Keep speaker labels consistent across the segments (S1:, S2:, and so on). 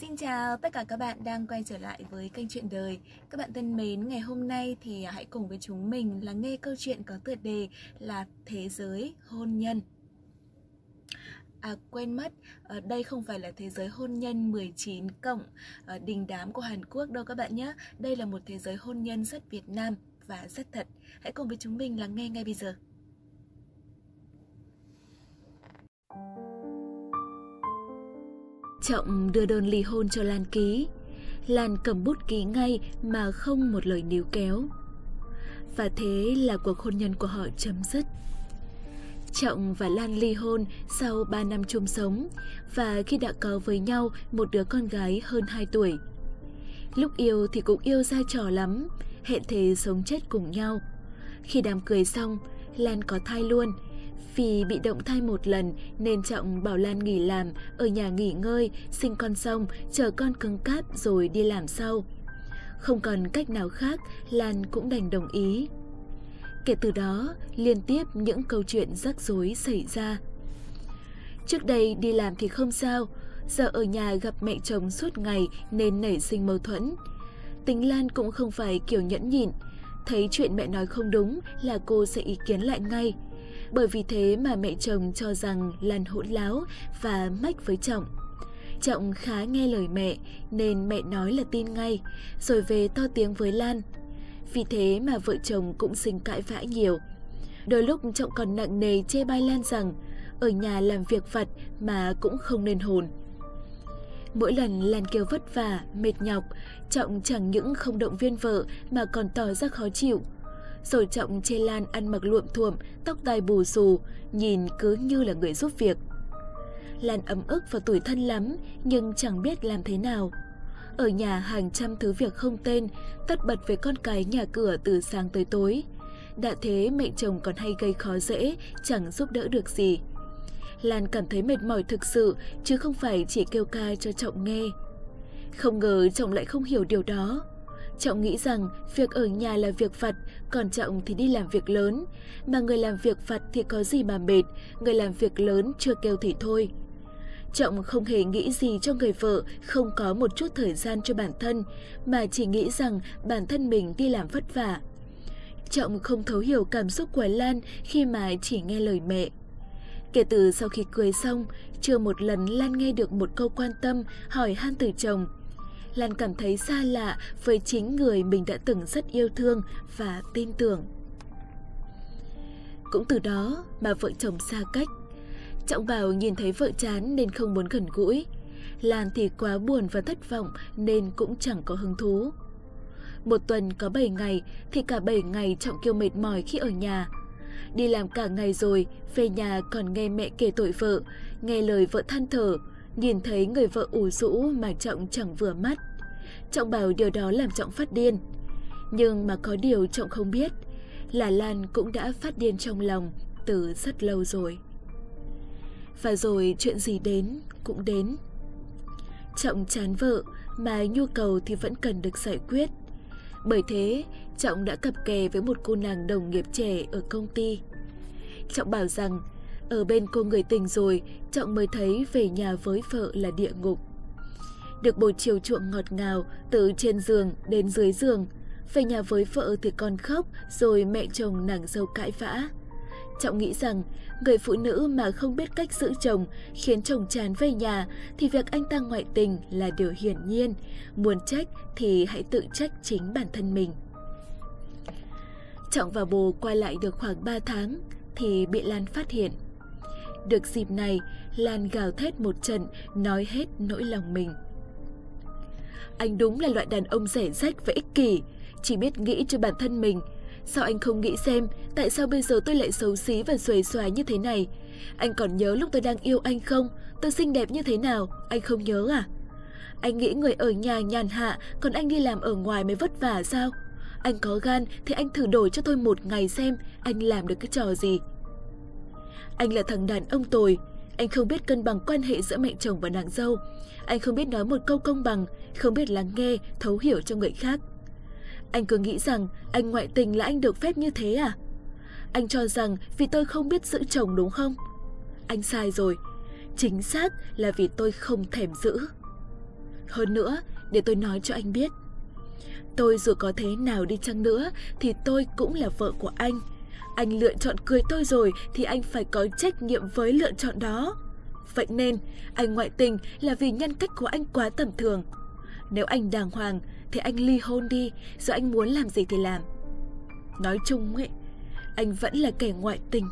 S1: Xin chào tất cả các bạn đang quay trở lại với kênh Chuyện Đời. Các bạn thân mến, ngày hôm nay thì à, hãy cùng với chúng mình là nghe câu chuyện có tựa đề là Thế giới hôn nhân. À quên mất, ờ, đây không phải là thế giới hôn nhân 19 cộng ờ, đình đám của Hàn Quốc đâu các bạn nhé. Đây là một thế giới hôn nhân rất Việt Nam và rất thật. Hãy cùng với chúng mình lắng nghe ngay bây giờ. Trọng đưa đơn ly hôn cho Lan ký. Lan cầm bút ký ngay mà không một lời níu kéo. Và thế là cuộc hôn nhân của họ chấm dứt. Trọng và Lan ly hôn sau 3 năm chung sống và khi đã có với nhau một đứa con gái hơn 2 tuổi. Lúc yêu thì cũng yêu ra trò lắm, hẹn thề sống chết cùng nhau. Khi đám cưới xong, Lan có thai luôn – vì bị động thai một lần nên Trọng bảo Lan nghỉ làm, ở nhà nghỉ ngơi, sinh con xong, chờ con cứng cáp rồi đi làm sau. Không còn cách nào khác, Lan cũng đành đồng ý. Kể từ đó, liên tiếp những câu chuyện rắc rối xảy ra. Trước đây đi làm thì không sao, giờ ở nhà gặp mẹ chồng suốt ngày nên nảy sinh mâu thuẫn. Tính Lan cũng không phải kiểu nhẫn nhịn, thấy chuyện mẹ nói không đúng là cô sẽ ý kiến lại ngay. Bởi vì thế mà mẹ chồng cho rằng Lan hỗn láo và mách với Trọng. Trọng khá nghe lời mẹ nên mẹ nói là tin ngay, rồi về to tiếng với Lan. Vì thế mà vợ chồng cũng sinh cãi vã nhiều. Đôi lúc Trọng còn nặng nề chê bai Lan rằng ở nhà làm việc vặt mà cũng không nên hồn. Mỗi lần Lan kêu vất vả, mệt nhọc, Trọng chẳng những không động viên vợ mà còn tỏ ra khó chịu rồi trọng chê Lan ăn mặc luộm thuộm, tóc tai bù xù, nhìn cứ như là người giúp việc. Lan ấm ức và tủi thân lắm, nhưng chẳng biết làm thế nào. Ở nhà hàng trăm thứ việc không tên, tất bật với con cái nhà cửa từ sáng tới tối. Đã thế mẹ chồng còn hay gây khó dễ, chẳng giúp đỡ được gì. Lan cảm thấy mệt mỏi thực sự, chứ không phải chỉ kêu ca cho Trọng nghe. Không ngờ chồng lại không hiểu điều đó. Trọng nghĩ rằng việc ở nhà là việc vặt, còn Trọng thì đi làm việc lớn. Mà người làm việc vặt thì có gì mà mệt, người làm việc lớn chưa kêu thì thôi. Trọng không hề nghĩ gì cho người vợ không có một chút thời gian cho bản thân, mà chỉ nghĩ rằng bản thân mình đi làm vất vả. Trọng không thấu hiểu cảm xúc của Lan khi mà chỉ nghe lời mẹ. Kể từ sau khi cưới xong, chưa một lần Lan nghe được một câu quan tâm hỏi han từ chồng. Lan cảm thấy xa lạ với chính người mình đã từng rất yêu thương và tin tưởng. Cũng từ đó mà vợ chồng xa cách. Trọng Bảo nhìn thấy vợ chán nên không muốn gần gũi. Lan thì quá buồn và thất vọng nên cũng chẳng có hứng thú. Một tuần có 7 ngày thì cả 7 ngày Trọng kêu mệt mỏi khi ở nhà. Đi làm cả ngày rồi, về nhà còn nghe mẹ kể tội vợ, nghe lời vợ than thở, nhìn thấy người vợ ủ rũ mà Trọng chẳng vừa mắt. Trọng bảo điều đó làm Trọng phát điên. Nhưng mà có điều Trọng không biết là Lan cũng đã phát điên trong lòng từ rất lâu rồi. Và rồi chuyện gì đến cũng đến. Trọng chán vợ mà nhu cầu thì vẫn cần được giải quyết. Bởi thế, Trọng đã cặp kè với một cô nàng đồng nghiệp trẻ ở công ty. Trọng bảo rằng, ở bên cô người tình rồi, Trọng mới thấy về nhà với vợ là địa ngục được bồi chiều chuộng ngọt ngào từ trên giường đến dưới giường. Về nhà với vợ thì con khóc rồi mẹ chồng nàng dâu cãi vã. Trọng nghĩ rằng người phụ nữ mà không biết cách giữ chồng khiến chồng chán về nhà thì việc anh ta ngoại tình là điều hiển nhiên. Muốn trách thì hãy tự trách chính bản thân mình. Trọng và bồ quay lại được khoảng 3 tháng thì bị Lan phát hiện. Được dịp này, Lan gào thét một trận, nói hết nỗi lòng mình. Anh đúng là loại đàn ông rẻ rách và ích kỷ, chỉ biết nghĩ cho bản thân mình. Sao anh không nghĩ xem tại sao bây giờ tôi lại xấu xí và xuề xòa như thế này? Anh còn nhớ lúc tôi đang yêu anh không? Tôi xinh đẹp như thế nào? Anh không nhớ à? Anh nghĩ người ở nhà nhàn hạ, còn anh đi làm ở ngoài mới vất vả sao? Anh có gan thì anh thử đổi cho tôi một ngày xem anh làm được cái trò gì. Anh là thằng đàn ông tồi, anh không biết cân bằng quan hệ giữa mẹ chồng và nàng dâu. Anh không biết nói một câu công bằng, không biết lắng nghe, thấu hiểu cho người khác. Anh cứ nghĩ rằng anh ngoại tình là anh được phép như thế à? Anh cho rằng vì tôi không biết giữ chồng đúng không? Anh sai rồi. Chính xác là vì tôi không thèm giữ. Hơn nữa, để tôi nói cho anh biết. Tôi dù có thế nào đi chăng nữa thì tôi cũng là vợ của anh. Anh lựa chọn cưới tôi rồi thì anh phải có trách nhiệm với lựa chọn đó. Vậy nên, anh ngoại tình là vì nhân cách của anh quá tầm thường. Nếu anh đàng hoàng thì anh ly hôn đi, rồi anh muốn làm gì thì làm. Nói chung ấy, anh vẫn là kẻ ngoại tình.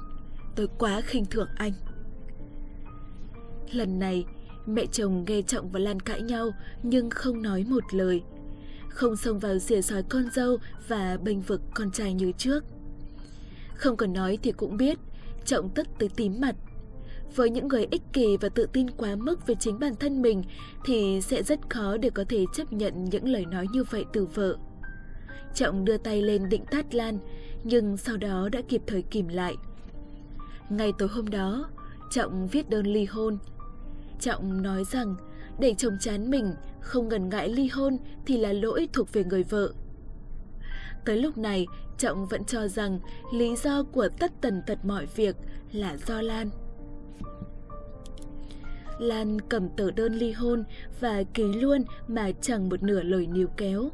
S1: Tôi quá khinh thường anh. Lần này, mẹ chồng nghe Trọng và Lan cãi nhau nhưng không nói một lời. Không xông vào xỉa sói con dâu và bênh vực con trai như trước. Không cần nói thì cũng biết, Trọng tức tới tím mặt. Với những người ích kỷ và tự tin quá mức về chính bản thân mình thì sẽ rất khó để có thể chấp nhận những lời nói như vậy từ vợ. Trọng đưa tay lên định tát Lan, nhưng sau đó đã kịp thời kìm lại. Ngày tối hôm đó, Trọng viết đơn ly hôn. Trọng nói rằng để chồng chán mình, không ngần ngại ly hôn thì là lỗi thuộc về người vợ. Tới lúc này, Trọng vẫn cho rằng lý do của tất tần tật mọi việc là do Lan. Lan cầm tờ đơn ly hôn và ký luôn mà chẳng một nửa lời níu kéo.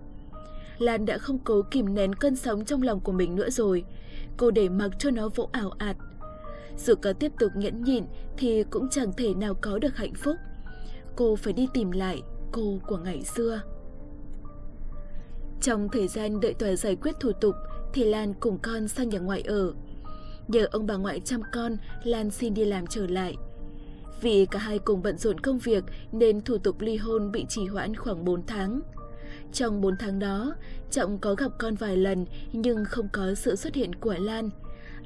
S1: Lan đã không cố kìm nén cơn sóng trong lòng của mình nữa rồi. Cô để mặc cho nó vỗ ảo ạt. Dù có tiếp tục nhẫn nhịn thì cũng chẳng thể nào có được hạnh phúc. Cô phải đi tìm lại cô của ngày xưa. Trong thời gian đợi tòa giải quyết thủ tục thì Lan cùng con sang nhà ngoại ở. Nhờ ông bà ngoại chăm con, Lan xin đi làm trở lại. Vì cả hai cùng bận rộn công việc nên thủ tục ly hôn bị trì hoãn khoảng 4 tháng. Trong 4 tháng đó, Trọng có gặp con vài lần nhưng không có sự xuất hiện của Lan.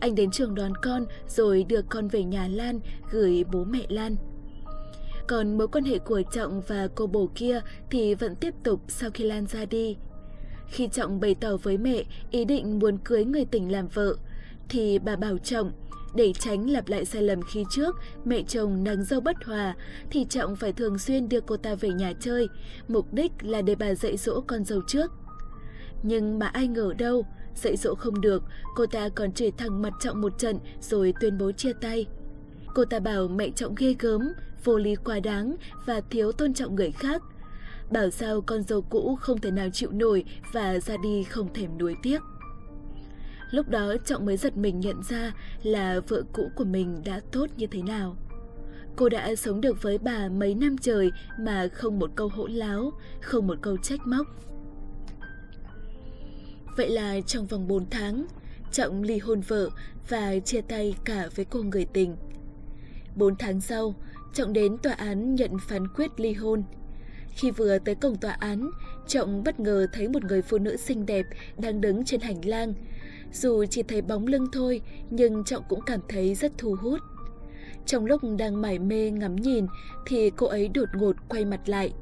S1: Anh đến trường đón con rồi đưa con về nhà Lan gửi bố mẹ Lan. Còn mối quan hệ của Trọng và cô bồ kia thì vẫn tiếp tục sau khi Lan ra đi. Khi Trọng bày tỏ với mẹ ý định muốn cưới người tình làm vợ, thì bà bảo Trọng để tránh lặp lại sai lầm khi trước mẹ chồng nắng dâu bất hòa thì Trọng phải thường xuyên đưa cô ta về nhà chơi, mục đích là để bà dạy dỗ con dâu trước. Nhưng mà ai ngờ đâu, dạy dỗ không được, cô ta còn chửi thẳng mặt Trọng một trận rồi tuyên bố chia tay. Cô ta bảo mẹ Trọng ghê gớm, vô lý quá đáng và thiếu tôn trọng người khác. Bảo sao con dâu cũ không thể nào chịu nổi và ra đi không thèm nuối tiếc. Lúc đó Trọng mới giật mình nhận ra là vợ cũ của mình đã tốt như thế nào. Cô đã sống được với bà mấy năm trời mà không một câu hỗn láo, không một câu trách móc. Vậy là trong vòng 4 tháng, Trọng ly hôn vợ và chia tay cả với cô người tình. 4 tháng sau, Trọng đến tòa án nhận phán quyết ly hôn. Khi vừa tới cổng tòa án, Trọng bất ngờ thấy một người phụ nữ xinh đẹp đang đứng trên hành lang. Dù chỉ thấy bóng lưng thôi, nhưng Trọng cũng cảm thấy rất thu hút. Trong lúc đang mải mê ngắm nhìn thì cô ấy đột ngột quay mặt lại.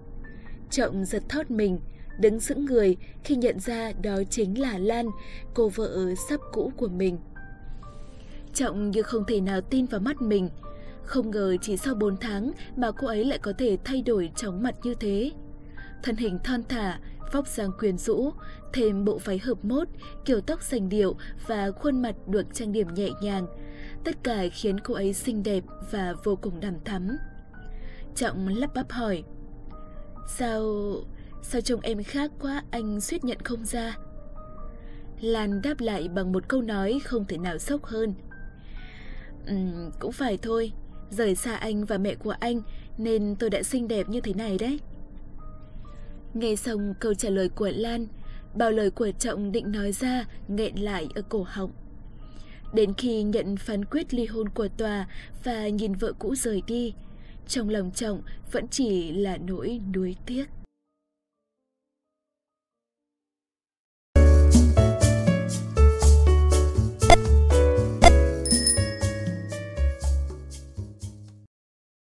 S1: Trọng giật thót mình, đứng sững người khi nhận ra đó chính là Lan, cô vợ sắp cũ của mình. Trọng như không thể nào tin vào mắt mình. Không ngờ chỉ sau 4 tháng mà cô ấy lại có thể thay đổi chóng mặt như thế. Thân hình thon thả, vóc dáng quyến rũ, thêm bộ váy hợp mốt, kiểu tóc sành điệu và khuôn mặt được trang điểm nhẹ nhàng. Tất cả khiến cô ấy xinh đẹp và vô cùng đằm thắm. Trọng lắp bắp hỏi. Sao... sao trông em khác quá anh suýt nhận không ra? Lan đáp lại bằng một câu nói không thể nào sốc hơn. Um, cũng phải thôi, rời xa anh và mẹ của anh nên tôi đã xinh đẹp như thế này đấy. Nghe xong câu trả lời của Lan, bao lời của Trọng định nói ra nghẹn lại ở cổ họng. Đến khi nhận phán quyết ly hôn của tòa và nhìn vợ cũ rời đi, trong lòng Trọng vẫn chỉ là nỗi đuối tiếc.